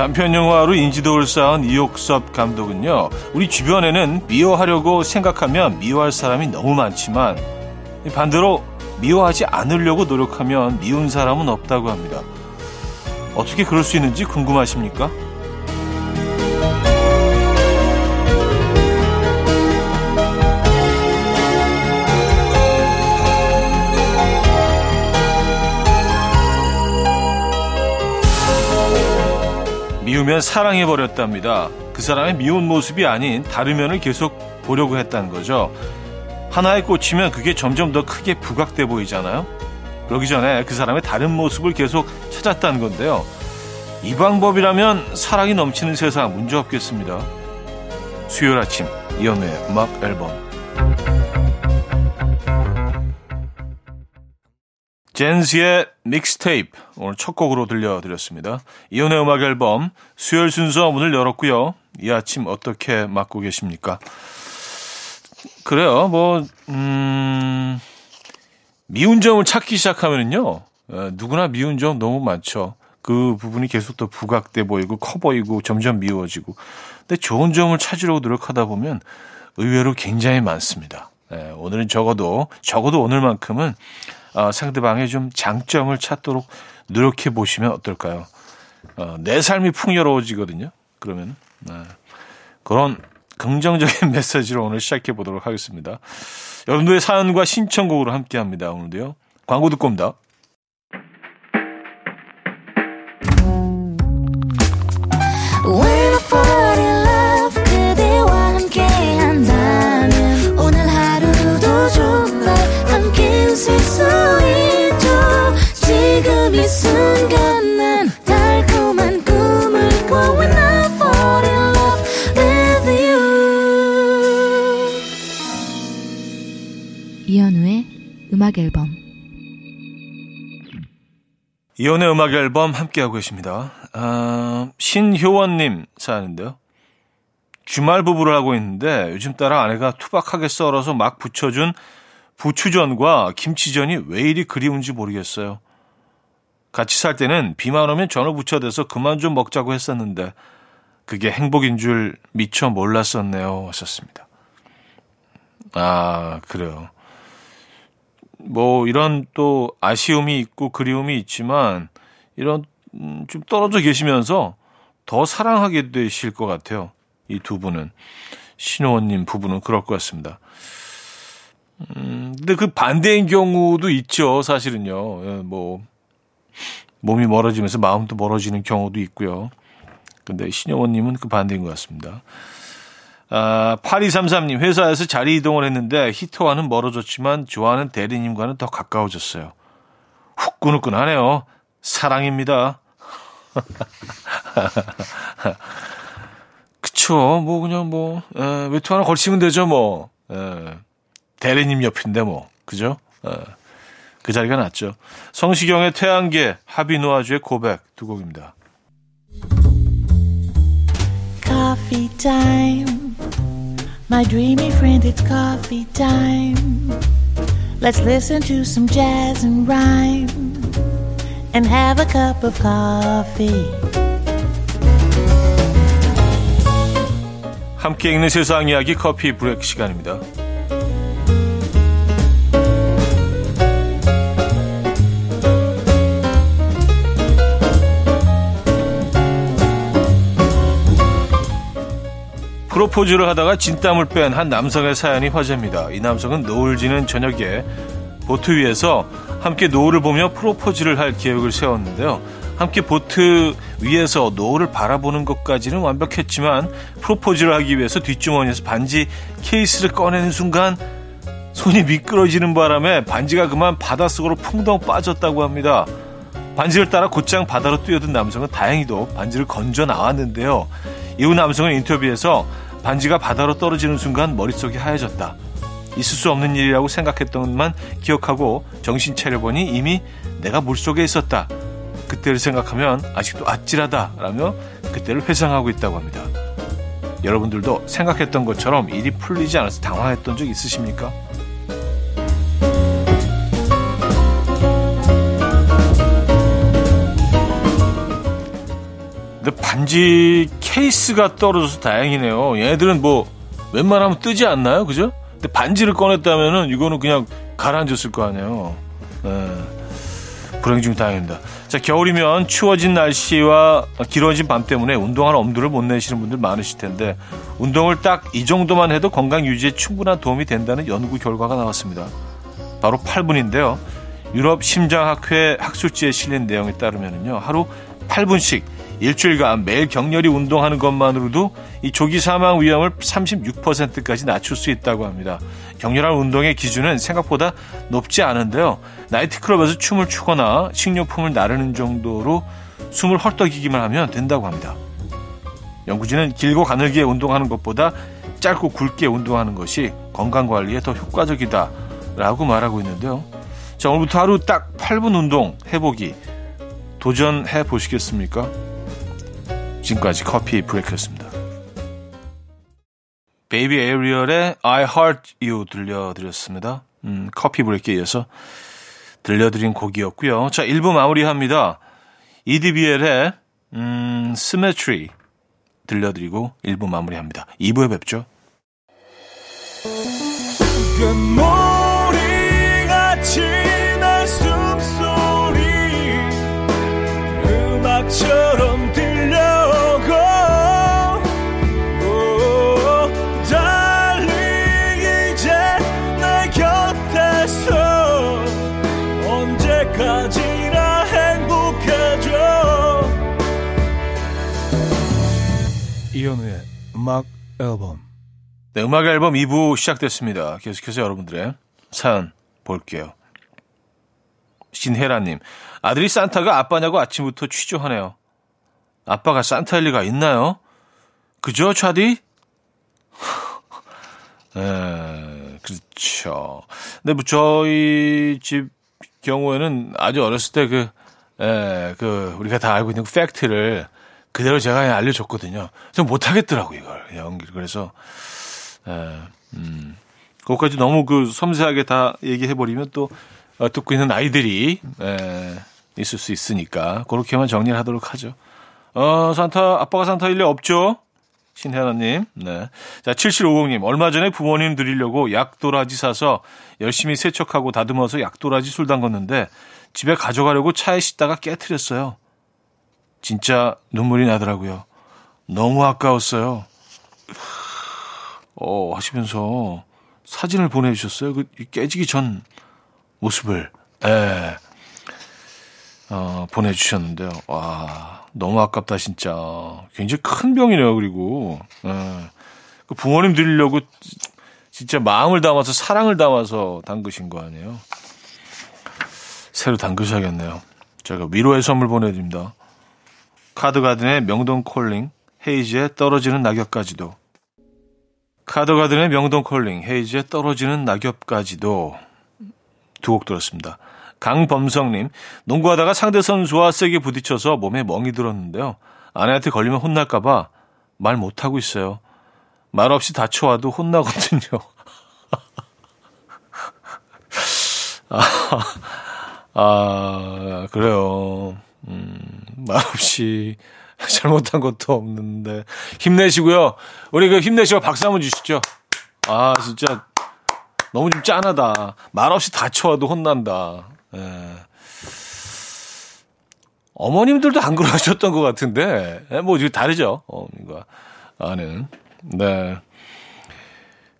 단편 영화로 인지도를 쌓은 이옥섭 감독은요, 우리 주변에는 미워하려고 생각하면 미워할 사람이 너무 많지만, 반대로 미워하지 않으려고 노력하면 미운 사람은 없다고 합니다. 어떻게 그럴 수 있는지 궁금하십니까? 미우면 사랑해버렸답니다. 그 사람의 미운 모습이 아닌 다른 면을 계속 보려고 했다는 거죠. 하나에 꽂히면 그게 점점 더 크게 부각돼 보이잖아요. 그러기 전에 그 사람의 다른 모습을 계속 찾았다는 건데요. 이 방법이라면 사랑이 넘치는 세상 문제 없겠습니다. 수요일 아침 이연우의 음악 앨범 젠지의 믹스테이프 오늘 첫 곡으로 들려드렸습니다. 이연의 음악 앨범 수요일 순서 문을 열었고요. 이 아침 어떻게 맞고 계십니까? 그래요. 뭐 음, 미운 점을 찾기 시작하면은요. 누구나 미운 점 너무 많죠. 그 부분이 계속 더 부각돼 보이고 커 보이고 점점 미워지고. 근데 좋은 점을 찾으려고 노력하다 보면 의외로 굉장히 많습니다. 네, 오늘은 적어도 적어도 오늘만큼은 어, 상대방의 좀 장점을 찾도록 노력해 보시면 어떨까요? 어, 내 삶이 풍요로워지거든요. 그러면 네. 그런 긍정적인 메시지로 오늘 시작해 보도록 하겠습니다. 여러분들의 사연과 신청곡으로 함께 합니다. 오늘도요. 광고 듣고 옵니다. 이혼의 음악 앨범 함께하고 계십니다. 아, 신효원님 사연인데요. 주말 부부를 하고 있는데 요즘 따라 아내가 투박하게 썰어서 막 부쳐준 부추전과 김치전이 왜 이리 그리운지 모르겠어요. 같이 살 때는 비만 오면 전을 부쳐대서 그만 좀 먹자고 했었는데 그게 행복인 줄 미처 몰랐었네요. 하셨습니다. 아, 그래요. 뭐 이런 또 아쉬움이 있고 그리움이 있지만 이런 음, 좀 떨어져 계시면서 더 사랑하게 되실 것 같아요. 이 두 분은 신호원님 부부는 그럴 것 같습니다. 음, 근데 그 반대인 경우도 있죠, 사실은요. 예, 뭐 몸이 멀어지면서 마음도 멀어지는 경우도 있고요. 근데 신영원님은 그 반대인 것 같습니다. 아, 8233님, 회사에서 자리 이동을 했는데 히터와는 멀어졌지만 좋아하는 대리님과는 더 가까워졌어요. 후끈후끈하네요. 사랑입니다. 그쵸. 뭐, 그냥 뭐, 에, 외투 하나 걸치면 되죠, 뭐. 에, 대리님 옆인데 뭐. 그죠? 에, 그 자리가 낫죠. 성시경의 태양계, 하비누아주의 고백 두 곡입니다. Coffee. My dreamy friend, it's coffee time. Let's listen to some jazz and rhyme and have a cup of coffee. 함께 읽는 세상 이야기 커피 브레이크 시간입니다. 프로포즈를 하다가 진땀을 뺀 한 남성의 사연이 화제입니다. 이 남성은 노을 지는 저녁에 보트 위에서 함께 노을을 보며 프로포즈를 할 계획을 세웠는데요. 함께 보트 위에서 노을을 바라보는 것까지는 완벽했지만 프로포즈를 하기 위해서 뒷주머니에서 반지 케이스를 꺼내는 순간 손이 미끄러지는 바람에 반지가 그만 바닷속으로 풍덩 빠졌다고 합니다. 반지를 따라 곧장 바다로 뛰어든 남성은 다행히도 반지를 건져 나왔는데요. 이후 남성은 인터뷰에서 반지가 바다로 떨어지는 순간 머릿속이 하얘졌다. 있을 수 없는 일이라고 생각했던만 기억하고 정신 차려보니 이미 내가 물속에 있었다. 그때를 생각하면 아직도 아찔하다. 라며 그때를 회상하고 있다고 합니다. 여러분들도 생각했던 것처럼 일이 풀리지 않아서 당황했던 적 있으십니까? 근데 반지 케이스가 떨어져서 다행이네요. 얘네들은 뭐 웬만하면 뜨지 않나요? 그죠? 근데 반지를 꺼냈다면은 이거는 그냥 가라앉았을 거 아니에요. 네. 불행 중 다행입니다. 자, 겨울이면 추워진 날씨와 길어진 밤 때문에 운동하는 엄두를 못 내시는 분들 많으실 텐데 운동을 딱 이 정도만 해도 건강 유지에 충분한 도움이 된다는 연구 결과가 나왔습니다. 바로 8분인데요. 유럽 심장학회 학술지에 실린 내용에 따르면요. 하루 8분씩 일주일간 매일 격렬히 운동하는 것만으로도 이 조기 사망 위험을 36%까지 낮출 수 있다고 합니다. 격렬한 운동의 기준은 생각보다 높지 않은데요. 나이트클럽에서 춤을 추거나 식료품을 나르는 정도로 숨을 헐떡이기만 하면 된다고 합니다. 연구진은 길고 가늘게 운동하는 것보다 짧고 굵게 운동하는 것이 건강 관리에 더 효과적이다라고 말하고 있는데요. 자, 오늘부터 하루 딱 8분 운동 해보기 도전해 보시겠습니까? 지금까지 커피 브레이크였습니다. Baby Ariel의 I Heart You 들려드렸습니다. 음, 커피 브레이크에 이어서 들려드린 곡이었고요. 자, 1부 마무리합니다. 이디비엘의 음, Symmetry 들려드리고 1부 마무리합니다. 2부에 뵙죠. 음악처럼 음악 앨범 네, 음악 앨범 2부 시작됐습니다. 계속해서 여러분들의 사연 볼게요. 신혜라님, 아들이 산타가 아빠냐고 아침부터 취조하네요. 아빠가 산타일 리가 있나요? 그죠, 차디? 에, 그렇죠. 근데 뭐 저희 집 경우에는 아주 어렸을 때 그, 에, 그, 우리가 다 알고 있는 그 팩트를 그대로 제가 알려줬거든요. 좀 못하겠더라고, 이걸. 연기를. 그래서, 에, 음. 그것까지 너무 그 섬세하게 다 얘기해버리면 또, 어, 듣고 있는 아이들이, 에, 있을 수 있으니까 그렇게만 정리를 하도록 하죠. 어, 산타 아빠가 산타 일 리 없죠. 신혜나님, 네. 자, 7750님, 얼마 전에 부모님 드리려고 약도라지 사서 열심히 세척하고 다듬어서 약도라지 술 담궜는데 집에 가져가려고 차에 싣다가 깨트렸어요. 진짜 눈물이 나더라고요. 너무 아까웠어요. 어, 하시면서 사진을 보내주셨어요. 그 깨지기 전 모습을. 예. 어, 보내주셨는데요. 와, 너무 아깝다, 진짜. 굉장히 큰 병이네요, 그리고. 예. 그 부모님 드리려고 진짜 마음을 담아서, 사랑을 담아서 담그신 거 아니에요? 새로 담그셔야겠네요. 제가 위로의 선물 보내드립니다. 카드가든의 명동 콜링, 헤이즈의 떨어지는 낙엽까지도. 카드가든의 명동 콜링, 헤이즈의 떨어지는 낙엽까지도 두 곡 들었습니다. 강범성님, 농구하다가 상대 선수와 세게 부딪혀서 몸에 멍이 들었는데요. 아내한테 걸리면 혼날까봐 말 못하고 있어요. 말 없이 다쳐와도 혼나거든요. 아, 아, 그래요. 음, 말 없이 잘못한 것도 없는데. 힘내시고요. 우리 그 힘내시고 박수 한번 주시죠. 아, 진짜 너무 좀 짠하다. 말 없이 다쳐와도 혼난다. 예. 어머님들도 안 그러셨던 것 같은데, 예, 뭐, 다르죠. 어머님과 아는. 네.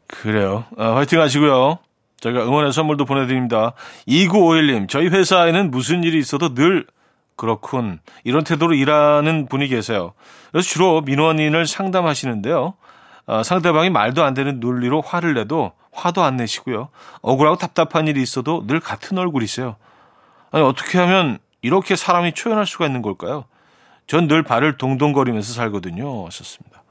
그래요. 아, 화이팅 하시고요. 저희가 응원의 선물도 보내드립니다. 2951님, 저희 회사에는 무슨 일이 있어도 늘 그렇군. 이런 태도로 일하는 분이 계세요. 그래서 주로 민원인을 상담하시는데요. 아, 상대방이 말도 안 되는 논리로 화를 내도 화도 안 내시고요. 억울하고 답답한 일이 있어도 늘 같은 얼굴이세요. 아니, 어떻게 하면 이렇게 사람이 초연할 수가 있는 걸까요? 전 늘 발을 동동거리면서 살거든요. 썼습니다.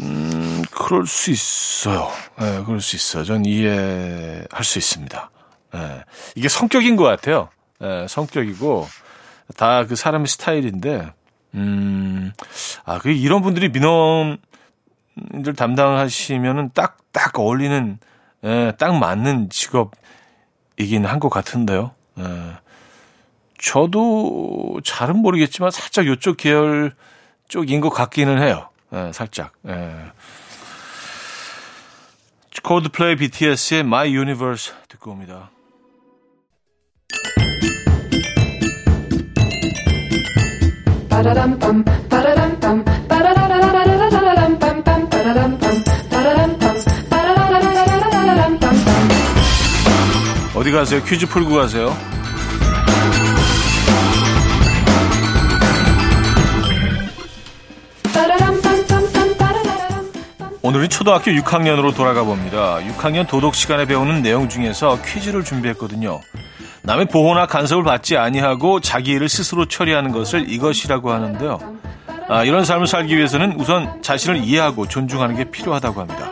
음, 그럴 수 있어요. 예, 네, 그럴 수 있어요. 전 이해할 수 있습니다. 예, 네, 이게 성격인 것 같아요. 예, 네, 성격이고, 다 그 사람의 스타일인데, 음, 아, 그 이런 분들이 민원, 들 담당하시면은 딱, 딱 어울리는, 예, 딱 맞는 직업이긴 한 것 같은데요. 예. 저도 잘은 모르겠지만 살짝 이쪽 계열 쪽인 것 같기는 해요. 예, 살짝. 예. 코드플레이 BTS의 My Universe 듣고 옵니다. 어디 가세요? 퀴즈 풀고 가세요. 오늘은 초등학교 6학년으로 돌아가 봅니다. 6학년 도덕 시간에 배우는 내용 중에서 퀴즈를 준비했거든요. 남의 보호나 간섭을 받지 아니하고 자기 일을 스스로 처리하는 것을 이것이라고 하는데요. 아, 이런 삶을 살기 위해서는 우선 자신을 이해하고 존중하는 게 필요하다고 합니다.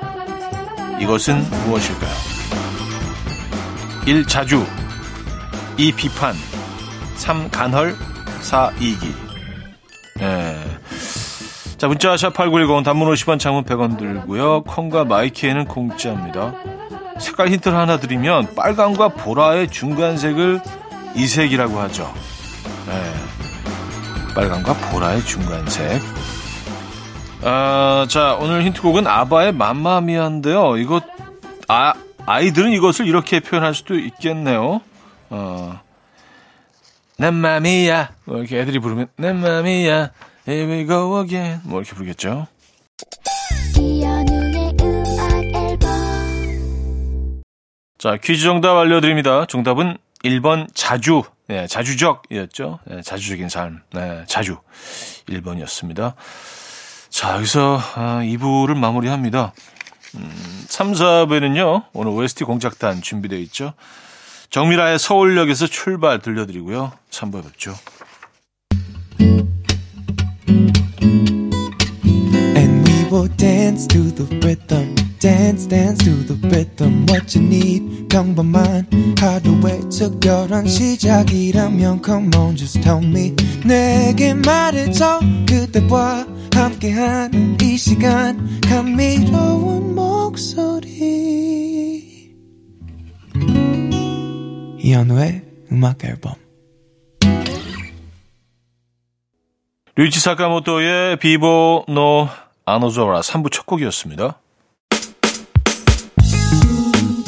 이것은 무엇일까요? 1. 자주 2. 비판 3. 간헐 4. 이기 예. 자, 문자 샵8910 단문 50원 장문 100원 들고요. 콩과 마이키에는 공짜입니다. 색깔 힌트를 하나 드리면 빨강과 보라의 중간색을 이색이라고 하죠. 네. 빨강과 보라의 중간색. 아, 자, 오늘 힌트곡은 아바의 맘마미아인데요. 이거 아, 아이들은 이것을 이렇게 표현할 수도 있겠네요. 어. 내 맘이야. 뭐 이렇게 애들이 부르면 내 맘이야. Here we go again. 뭐 이렇게 부르겠죠. 자, 퀴즈 정답 알려드립니다. 정답은 1번 자주, 네, 자주적이었죠. 네, 자주적인 삶, 네, 자주. 1번이었습니다. 자, 여기서 아, 2부를 마무리합니다. 음, 3, 4부에는요, 오늘 OST 공작단 준비되어 있죠. 정미라의 서울역에서 출발 들려드리고요. 3부에 뵙죠. will dance to the rhythm. Dance dance to the rhythm what you need. 평범한 하루의 특별한 시작이라면 come on just tell me. 내게 말해줘 그대와 함께한 이 시간. 감미로운 목소리. 이현우의 음악 앨범. 류치 사카모토의 비보 노 아노조라 3부 첫 곡이었습니다.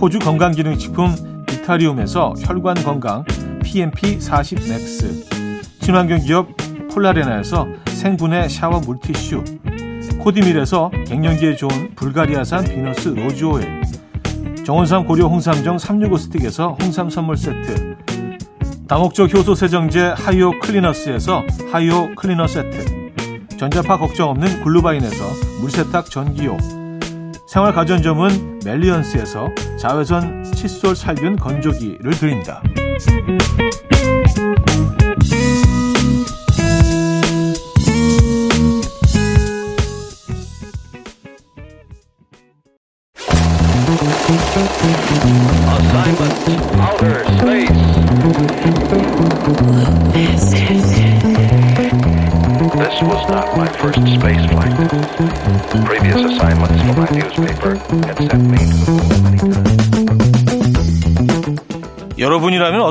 호주 건강기능식품 비타리움에서 혈관 건강 PMP40 맥스 친환경 기업 폴라레나에서 생분해 샤워 물티슈. 코디밀에서 갱년기에 좋은 불가리아산 비너스 로즈 오일. 정원삼 고려 홍삼정 365 스틱에서 홍삼 선물 세트. 다목적 효소 세정제 하이오 클리너스에서 하이오 클리너 세트. 전자파 걱정 없는 글루바인에서 물세탁 전기요 생활 가전점은 멜리언스에서 자외선 칫솔 살균 건조기를 드립니다. This was not my first space flight.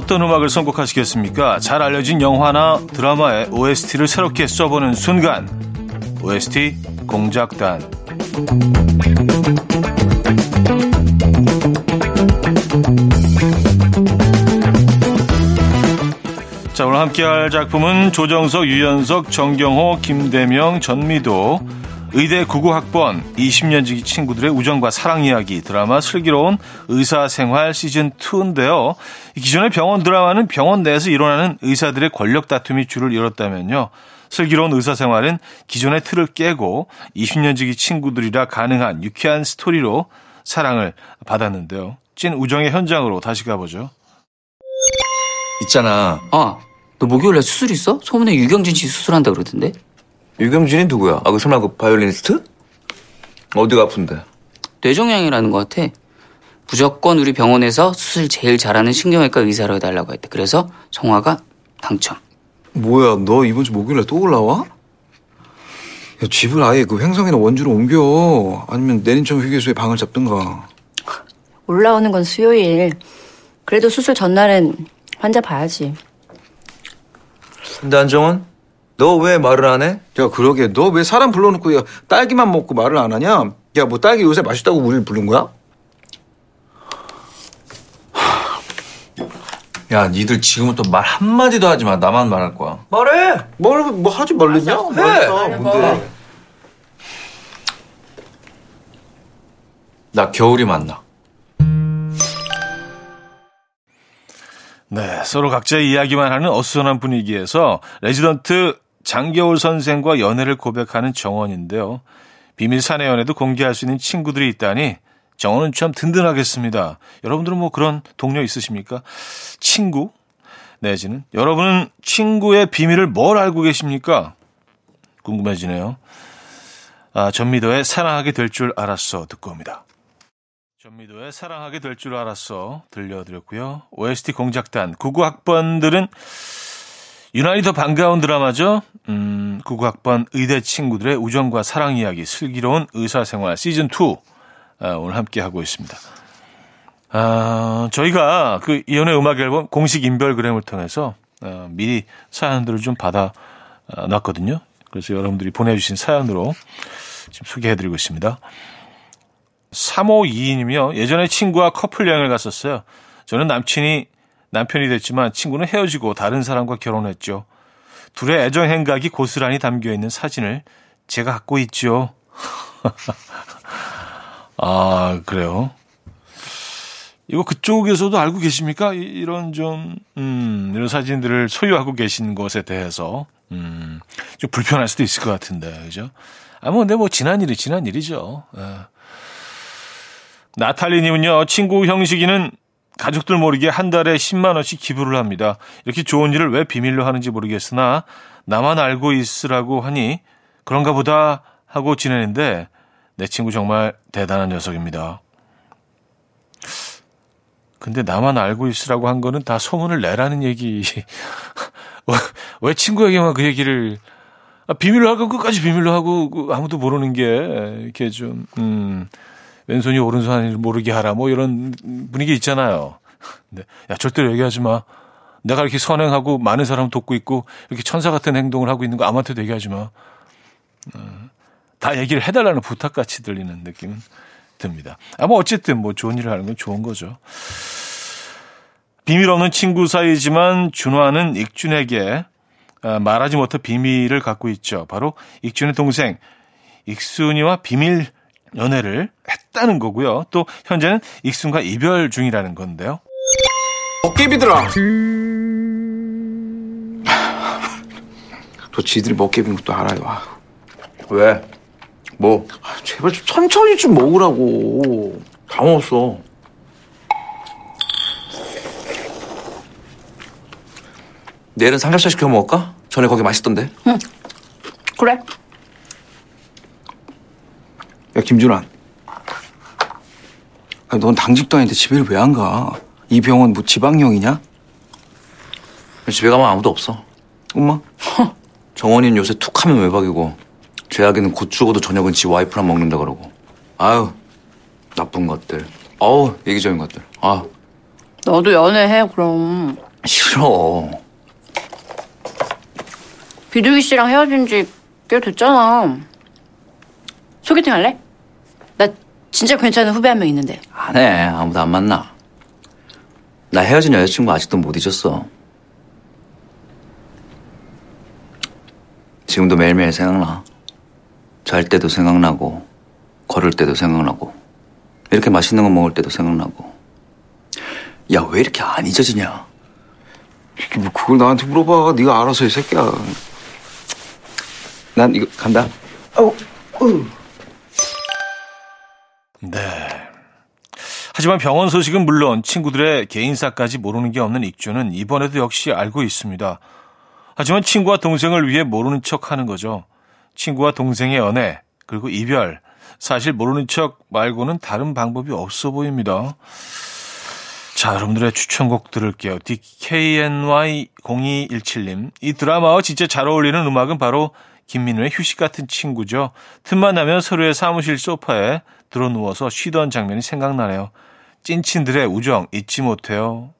어떤 음악을 선곡하시겠습니까? 잘 알려진 영화나 드라마의 OST를 새롭게 써보는 순간. OST 공작단. 자, 오늘 함께할 작품은 조정석, 유연석, 정경호, 김대명, 전미도, 의대 99학번 20년 지기 친구들의 우정과 사랑 이야기 드라마 슬기로운 의사생활 시즌2인데요. 기존의 병원 드라마는 병원 내에서 일어나는 의사들의 권력 다툼이 줄을 이뤘다면요. 슬기로운 의사생활은 기존의 틀을 깨고 20년 지기 친구들이라 가능한 유쾌한 스토리로 사랑을 받았는데요. 찐 우정의 현장으로 다시 가보죠. 있잖아. 아, 너 목요일에 수술 있어? 소문에 유경진 씨 수술한다 그러던데? 유경진이 누구야? 아, 그 설마 그 바이올리니스트? 어디가 아픈데? 뇌종양이라는 것 같아. 무조건 우리 병원에서 수술 제일 잘하는 신경외과 의사로 해달라고 했대. 그래서 정화가 당첨. 뭐야, 너 이번 주 목요일에 또 올라와? 야, 집을 아예 그 횡성이나 원주로 옮겨. 아니면 내린천 휴게소에 방을 잡든가. 올라오는 건 수요일. 그래도 수술 전날엔 환자 봐야지. 근데 안정원? 너 왜 말을 안 해? 야, 그러게. 너 왜 사람 불러놓고 야, 딸기만 먹고 말을 안 하냐? 야, 뭐 딸기 요새 맛있다고 우리를 부른 거야? 야, 니들 지금은 또말 한마디도 하지 마. 나만 말할 거야. 말해! 뭘, 뭐 하지 말랬냐? 해! 뭔데? 나 겨울이 만나. 네, 서로 각자의 이야기만 하는 어수선한 분위기에서 레지던트 장겨울 선생과 연애를 고백하는 정원인데요. 비밀 사내 연애도 공개할 수 있는 친구들이 있다니 정원은 참 든든하겠습니다. 여러분들은 뭐 그런 동료 있으십니까? 친구? 내지는 여러분은 친구의 비밀을 뭘 알고 계십니까? 궁금해지네요. 아, 전미도의 사랑하게 될 줄 알았어 듣고 옵니다. 전미도의 사랑하게 될 줄 알았어 들려드렸고요. OST 공작단 99학번들은 유난히 더 반가운 드라마죠. 음, 99학번 의대 친구들의 우정과 사랑 이야기 슬기로운 의사생활 시즌 2 아, 오늘 함께 하고 있습니다. 아, 저희가 그 이연의 음악 앨범 공식 인별그램을 통해서 어, 미리 사연들을 좀 받아 어, 놨거든요. 그래서 여러분들이 보내주신 사연으로 지금 소개해드리고 있습니다. 3522님이요. 예전에 친구와 커플 여행을 갔었어요. 저는 남친이 남편이 됐지만 친구는 헤어지고 다른 사람과 결혼했죠. 둘의 애정 행각이 고스란히 담겨 있는 사진을 제가 갖고 있죠. 아, 그래요. 이거 그쪽에서도 알고 계십니까? 이- 이런 좀, 음, 이런 사진들을 소유하고 계신 것에 대해서, 음, 좀 불편할 수도 있을 것 같은데, 그죠? 아, 뭐, 근데 뭐, 지난 일이 지난 일이죠. 예. 나탈리님은요, 친구 형식이는 가족들 모르게 한 달에 10만 원씩 기부를 합니다. 이렇게 좋은 일을 왜 비밀로 하는지 모르겠으나, 나만 알고 있으라고 하니, 그런가 보다 하고 지내는데, 내 친구 정말 대단한 녀석입니다. 근데 나만 알고 있으라고 한 거는 다 소문을 내라는 얘기. 왜- 왜 친구에게만 그 얘기를, 아, 비밀로 하고 끝까지 비밀로 하고 그 아무도 모르는 게 이렇게 좀, 음, 왼손이 오른손이 모르게 하라 뭐 이런 분위기 있잖아요. 근데 야 절대로 얘기하지 마. 내가 이렇게 선행하고 많은 사람 돕고 있고 이렇게 천사 같은 행동을 하고 있는 거 아무한테도 얘기하지 마. 어, 다 얘기를 해달라는 부탁같이 들리는 느낌은 듭니다. 아, 뭐 어쨌든 뭐 좋은 일을 하는 건 좋은 거죠. 비밀 없는 친구 사이지만 준화는 익준에게 아, 말하지 못한 비밀을 갖고 있죠. 바로 익준의 동생 익순이와 비밀 연애를 했다는 거고요. 또 현재는 익순과 이별 중이라는 건데요. 먹개비들아. 또 지들이 먹개비인 것도 알아요. 아, 왜? 뭐? 제발 좀 천천히 좀 먹으라고. 다 먹었어. 내일은 삼겹살 시켜 먹을까? 전에 거기 맛있던데. 그래? 야, 김준환. 아, 넌 당직도 아닌데 집에를 왜안 가? 이 병원 뭐 지방령이냐? 집에 가면 아무도 없어. 엄마? 정원이는 요새 툭 하면 외박이고 죄악이는 곧 죽어도 저녁은 지 와이프랑 먹는다 그러고 아유 나쁜 것들 어우 이기적인 것들 아 너도 연애해, 그럼. 싫어 비둘기 씨랑 헤어진 지 꽤 됐잖아. 소개팅 할래? 나 진짜 괜찮은 후배 한 명 있는데. 안 해 아무도 안 만나 나 헤어진 여자친구 아직도 못 잊었어 지금도 매일매일 생각나. 잘 때도 생각나고, 걸을 때도 생각나고, 이렇게 맛있는 거 먹을 때도 생각나고. 야, 왜 이렇게 안 잊어지냐? 뭐 그걸 나한테 물어봐. 네가 알아서 이 새끼야. 난 이거 간다. 네. 하지만 병원 소식은 물론 친구들의 개인사까지 모르는 게 없는 익주는 이번에도 역시 알고 있습니다. 하지만 친구와 동생을 위해 모르는 척 하는 거죠. 친구와 동생의 연애, 그리고 이별. 사실 모르는 척 말고는 다른 방법이 없어 보입니다. 자, 여러분들의 추천곡 들을게요. DKNY0217님. 이 드라마와 진짜 잘 어울리는 음악은 바로 김민우의 휴식 같은 친구죠. 틈만 나면 서로의 사무실 소파에 들어 누워서 쉬던 장면이 생각나네요. 찐친들의 우정 잊지 못해요.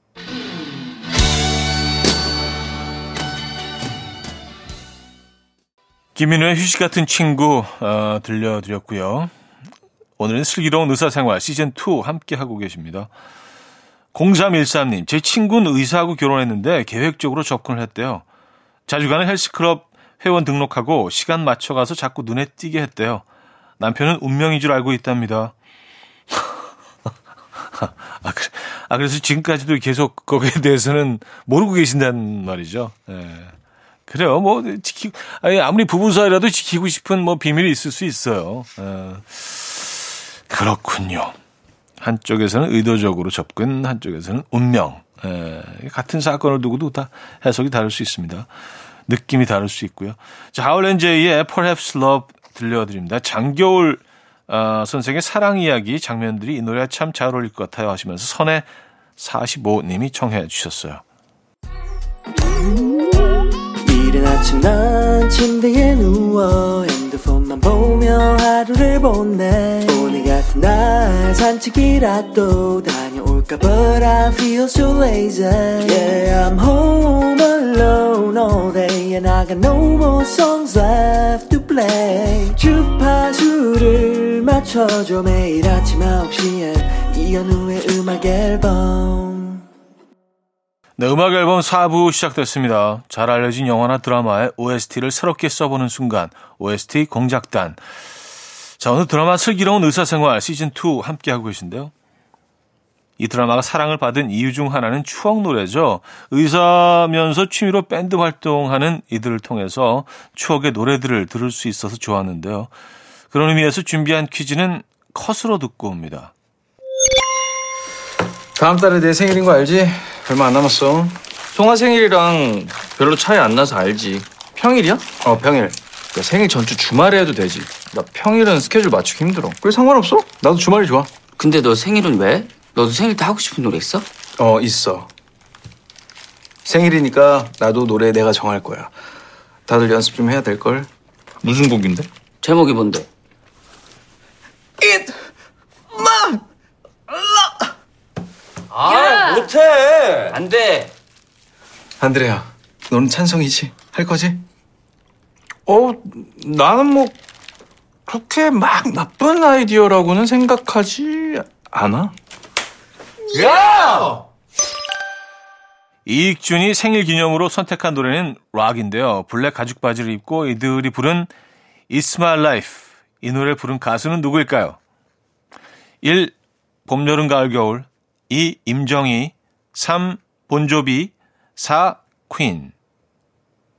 김민우의 휴식 같은 친구 어, 들려드렸고요. 오늘은 슬기로운 의사생활 시즌2 함께 하고 계십니다. 0313님, 제 친구는 의사하고 결혼했는데 계획적으로 접근을 했대요. 자주 가는 헬스클럽 회원 등록하고 시간 맞춰가서 자꾸 눈에 띄게 했대요. 남편은 운명인 줄 알고 있답니다. 아, 그래, 아, 그래서 지금까지도 계속 거기에 대해서는 모르고 계신다는 말이죠. 예. 그래요. 뭐, 지키, 아니, 아무리 부부 사이라도 지키고 싶은 뭐 비밀이 있을 수 있어요. 예. 그렇군요. 한쪽에서는 의도적으로 접근, 한쪽에서는 운명. 예. 같은 사건을 두고도 다 해석이 다를 수 있습니다. 느낌이 다를 수 있고요. 자, 하울렌제이의 Perhaps Love 들려드립니다. 장겨울 어, 선생의 사랑 이야기 장면들이 이 노래가 참잘 어울릴 것 같아요 하시면서 선의 45님이 청해 주셨어요. 이른 아침 난 침대에 누워 핸드폰만 보며 하루를 보내 오늘 같은 날 산책이라도 다 녀올까 But I feel so lazy Yeah I'm home alone all day And I got no more songs left to play 주파수를 맞춰줘 매일 아침 9시에 이현우의 음악 앨범 네, 음악 앨범 4부 시작됐습니다. 잘 알려진 영화나 드라마의 OST를 새롭게 써보는 순간, OST 공작단. 자, 오늘 드라마 슬기로운 의사생활 시즌2 함께하고 계신데요. 이 드라마가 사랑을 받은 이유 중 하나는 추억 노래죠. 의사면서 취미로 밴드 활동하는 이들을 통해서 추억의 노래들을 들을 수 있어서 좋았는데요. 그런 의미에서 준비한 퀴즈는 컷으로 듣고 옵니다. 다음 달에 내 생일인 거 알지? 얼마 안 남았어. 송아 생일이랑 별로 차이 안 나서 알지. 평일이야? 어, 평일. 야, 생일 전주 주말에 해도 되지. 나 평일은 스케줄 맞추기 힘들어. 그래 상관없어. 나도 주말이 좋아. 근데 너 생일은 왜? 너도 생일 때 하고 싶은 노래 있어? 어, 있어. 생일이니까 나도 노래 내가 정할 거야. 다들 연습 좀 해야 될 걸. 무슨 곡인데? 제목이 뭔데? 아, 못해. 안 돼. 안드레야, 너는 찬성이지? 할 거지? 어, 나는 뭐 그렇게 막 나쁜 아이디어라고는 생각하지 않아. 야! 이익준이 생일 기념으로 선택한 노래는 락인데요. 블랙 가죽 바지를 입고 이들이 부른 It's My Life. 이 노래를 부른 가수는 누구일까요? 1. 봄, 여름, 가을, 겨울 2. 임정희 3. 본조비 4. 퀸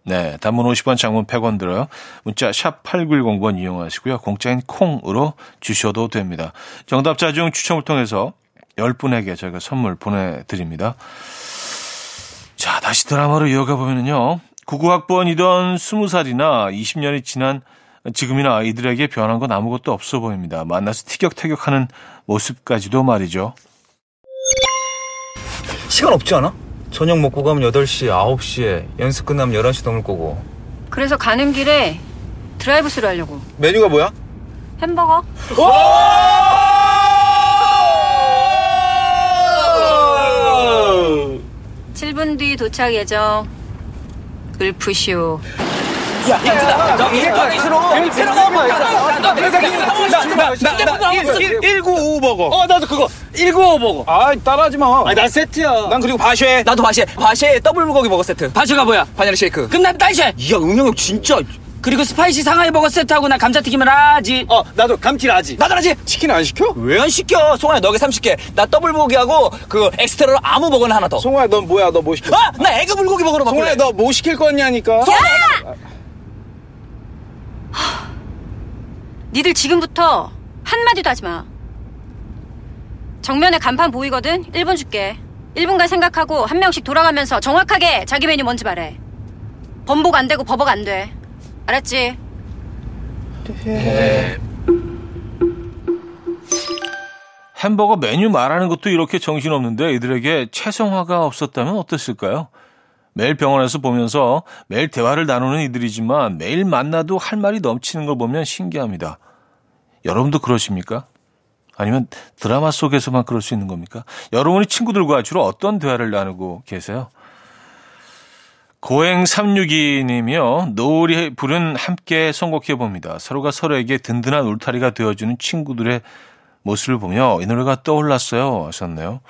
네, 단문 50원, 장문 100원 들어요. 문자 샵 8910번 이용하시고요. 공짜인 콩으로 주셔도 됩니다. 정답자 중 추첨을 통해서 10분에게 저희가 선물 보내드립니다. 자, 다시 드라마로 이어가 보면은요. 99학번이던 20살이나 20년이 지난 지금이나 이들에게 변한 건 아무것도 없어 보입니다. 만나서 티격태격하는 모습까지도 말이죠. 시간 없지 않아? 저녁 먹고 가면 8시, 9시에 연습 끝나면 11시 넘을 거고 그래서 가는 길에 드라이브 스루 하려고. 메뉴가 뭐야? 햄버거? 7분 뒤 도착 예정. 을푸쇼. 어 나도 그거 195 버거 아 따라하지 마 아난 세트야 난 그리고 바쉐 나도 바시에 바시에 더블 불고기 먹어 세트 바지가 뭐야? 바닐라 쉐이크 끝나면 다시 이야 응영혁 진짜 그리고 스파이시 상하이 버거 세트하고 나 감자튀김을 하지. 어 나도 감칠하지 나도 하지. 치킨 안 시켜? 왜 안 시켜? 송아야 너게 30개. 나 더블 고기하고 그 엑스트라로 아무 버거는 하나 더. 송아야 넌 뭐야 너 뭐 시켜? 아, 나 에그 불고기 먹으러 바꿀래. 송아야 너 뭐 시킬 거냐니까 니들 지금부터 한마디도 하지 마. 정면에 간판 보이거든? 1분 줄게. 1분간 생각하고 한 명씩 돌아가면서 정확하게 자기 메뉴 뭔지 말해. 번복 안 되고 버벅 안 돼. 알았지? 햄버거 메뉴 말하는 것도 이렇게 정신없는데 이들에게 채성화가 없었다면 어땠을까요? 매일 병원에서 보면서 매일 대화를 나누는 이들이지만 매일 만나도 할 말이 넘치는 걸 보면 신기합니다. 여러분도 그러십니까? 아니면 드라마 속에서만 그럴 수 있는 겁니까? 여러분이 친구들과 주로 어떤 대화를 나누고 계세요? 고행 362님이요. 노을이 부른 함께 선곡해 봅니다. 서로가 서로에게 든든한 울타리가 되어주는 친구들의 모습을 보며 이 노래가 떠올랐어요. 하셨네요.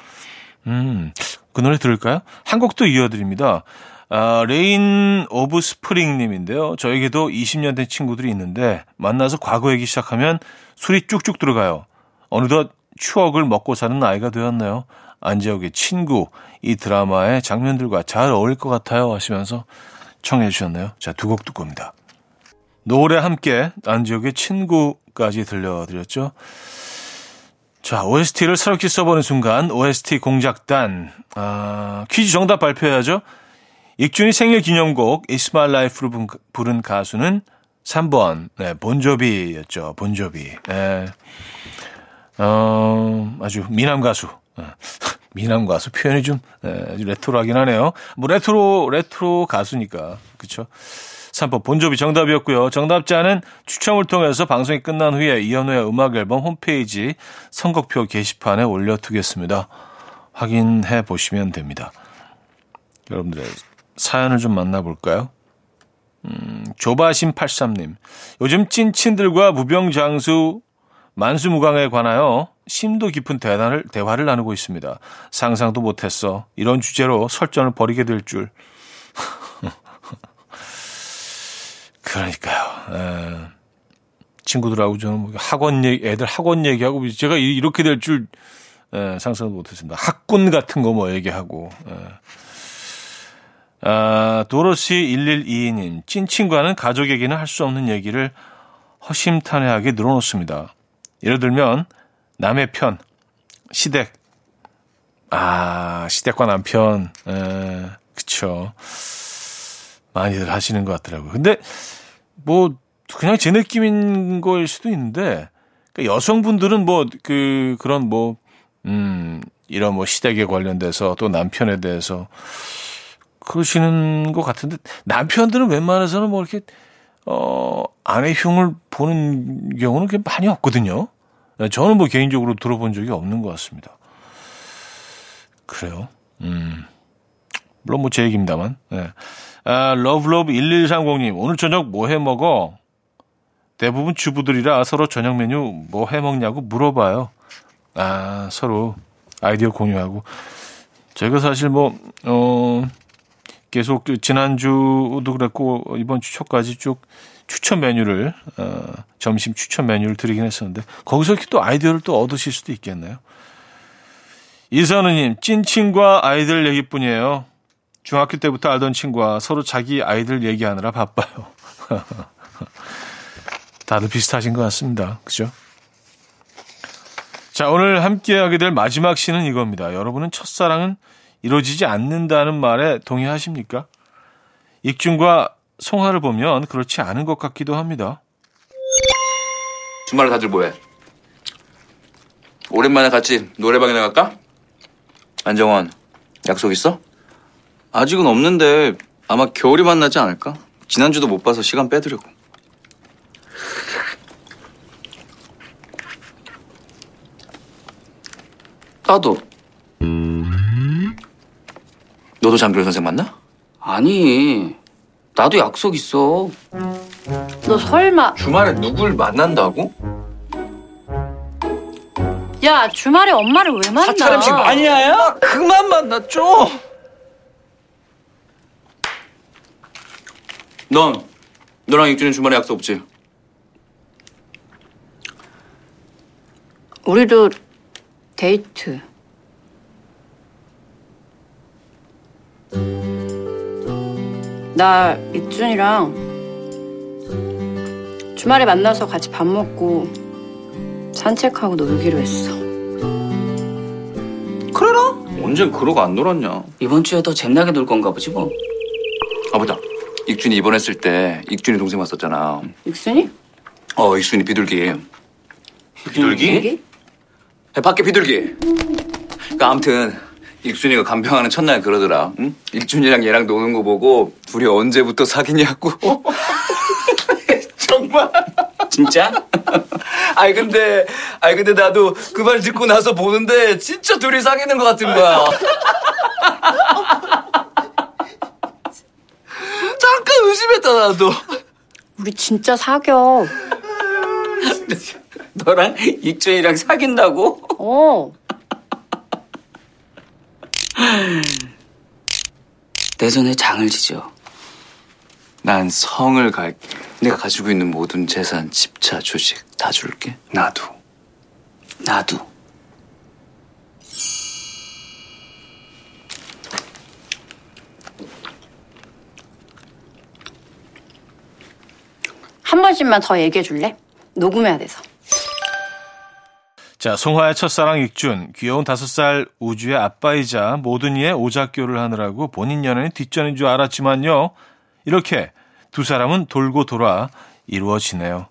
음, 그 노래 들을까요? 한 곡도 이어드립니다. 아, Rain of Spring 님인데요. 저에게도 20년 된 친구들이 있는데 만나서 과거 얘기 시작하면 술이 쭉쭉 들어가요. 어느덧 추억을 먹고 사는 나이가 되었네요. 안재욱의 친구 이 드라마의 장면들과 잘 어울릴 것 같아요 하시면서 청해 주셨네요. 자, 두 곡 듣고 옵니다. 노래 함께 안재욱의 친구까지 들려드렸죠. 자, OST를 새롭게 써보는 순간 OST 공작단 아, 퀴즈 정답 발표해야죠. 익준이 생일 기념곡 It's My Life로 부른 가수는 3번 네, 본조비였죠. 본조비. 네. 어, 아주 미남 가수. 네. 미남 가수 표현이 좀 레트로하긴 하네요. 뭐 레트로 레트로 가수니까 그렇죠. 3번 본조비 정답이었고요. 정답자는 추첨을 통해서 방송이 끝난 후에 이현우의 음악 앨범 홈페이지 선곡표 게시판에 올려두겠습니다. 확인해 보시면 됩니다. 여러분들의 사연을 좀 만나볼까요? 음, 조바심83님. 요즘 찐친들과 무병장수 만수무강에 관하여 심도 깊은 대화를, 대화를 나누고 있습니다. 상상도 못했어. 이런 주제로 설전을 벌이게 될 줄. 그러니까요. 에, 친구들하고 저는 뭐 학원 얘기, 애들 학원 얘기하고 제가 이렇게 될 줄 상상도 못했습니다. 학군 같은 거 뭐 얘기하고. 에. 아, 도로시 1122님, 찐친과는 가족에게는 할 수 없는 얘기를 허심탄회하게 늘어놓습니다. 예를 들면, 남의 편, 시댁. 아, 시댁과 남편, 에, 그쵸. 많이들 하시는 것 같더라고요. 근데, 뭐, 그냥 제 느낌인 거일 수도 있는데, 그러니까 여성분들은 뭐, 그, 그런 뭐, 음, 이런 뭐 시댁에 관련돼서 또 남편에 대해서 그러시는 것 같은데 남편들은 웬만해서는 뭐 이렇게 어 아내 흉을 보는 경우는 꽤 많이 없거든요. 저는 뭐 개인적으로 들어본 적이 없는 것 같습니다. 그래요. 음. 물론 뭐 제 얘기입니다만. 네. 아, 러브러브 1130님, 오늘 저녁 뭐 해 먹어? 대부분 주부들이라 서로 저녁 메뉴 뭐 해 먹냐고 물어봐요. 아, 서로 아이디어 공유하고. 제가 사실 뭐, 어, 계속 그 지난주도 그랬고 이번 주 초까지 쭉 추천 메뉴를 어, 점심 추천 메뉴를 드리긴 했었는데 거기서 이렇게 또 아이디어를 또 얻으실 수도 있겠네요. 이선우님 찐친과 아이들 얘기뿐이에요. 중학교 때부터 알던 친구와 서로 자기 아이들 얘기하느라 바빠요. 다들 비슷하신 것 같습니다. 그죠? 자, 오늘 함께 하게 될 마지막 시는 이겁니다. 여러분은 첫사랑은 이루어지지 않는다는 말에 동의하십니까? 익준과 송하를 보면 그렇지 않은 것 같기도 합니다. 주말에 다들 뭐해? 오랜만에 같이 노래방에 나갈까? 안정원, 약속 있어? 아직은 없는데 아마 겨울이 만나지 않을까? 지난주도 못 봐서 시간 빼두려고. 나도. 너도 장교일 선생 만나? 아니, 나도 약속 있어. 너 설마 주말에 누굴 만난다고? 야 주말에 엄마를 왜 만나? 사찰 음식 많이 해요? 그만 좀. 넌 너랑 익준이 주말에 약속 없지? 우리도 데이트. 나 익준이랑 주말에 만나서 같이 밥 먹고 산책하고 놀기로 했어. 그래라. 언젠 그러고 안 놀았냐? 이번 주에 더 잼나게 놀 건가 보지 뭐. 아 맞다. 익준이 입원했을 때 익준이 동생 왔었잖아. 익순이? 어 익준이 비둘기. 비둘기? 밖에 비둘기. 그러니까 아무튼 익순이가 간병하는 첫날 그러더라. 응? 익준이랑 얘랑 노는 거 보고 둘이 언제부터 사귀냐고. 정말. 진짜? 아이 근데 아이 근데 나도 그 말 듣고 나서 보는데 진짜 둘이 사귀는 것 같은 거야. 잠깐 의심했다 나도. 우리 진짜 사겨. 너랑 익준이랑 사귄다고? 어. 내 손에 장을 지죠. 난 성을 갈. 내가 가지고 있는 모든 재산, 집차, 주식 다 줄게. 나도. 나도. 한 번씩만 더 얘기해 줄래? 녹음해야 돼서. 자, 송하의 첫사랑 익준, 귀여운 다섯 살 우주의 아빠이자 모든 이의 오작교를 하느라고 본인 연애는 뒷전인 줄 알았지만요. 이렇게 두 사람은 돌고 돌아 이루어지네요.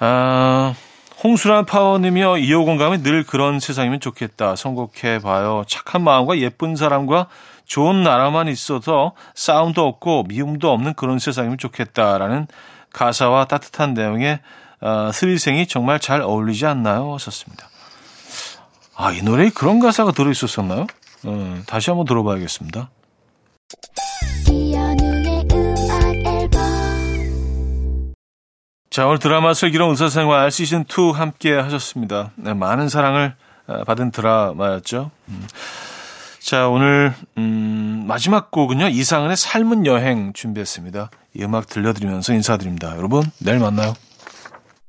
아, 홍수란 파워님이요. 이호공감이 늘 그런 세상이면 좋겠다. 선곡해봐요. 착한 마음과 예쁜 사람과 좋은 나라만 있어서 싸움도 없고 미움도 없는 그런 세상이면 좋겠다라는 가사와 따뜻한 내용의 어, 스리생이 정말 잘 어울리지 않나요? 하셨습니다. 아, 이 노래에 그런 가사가 들어있었었나요? 어, 다시 한번 들어봐야겠습니다. 자, 오늘 드라마 슬기로운 의사생활 시즌2 함께 하셨습니다. 네, 많은 사랑을 어, 받은 드라마였죠. 음. 자, 오늘, 음, 마지막 곡은요, 이상은의 삶은 여행 준비했습니다. 이 음악 들려드리면서 인사드립니다. 여러분, 내일 만나요.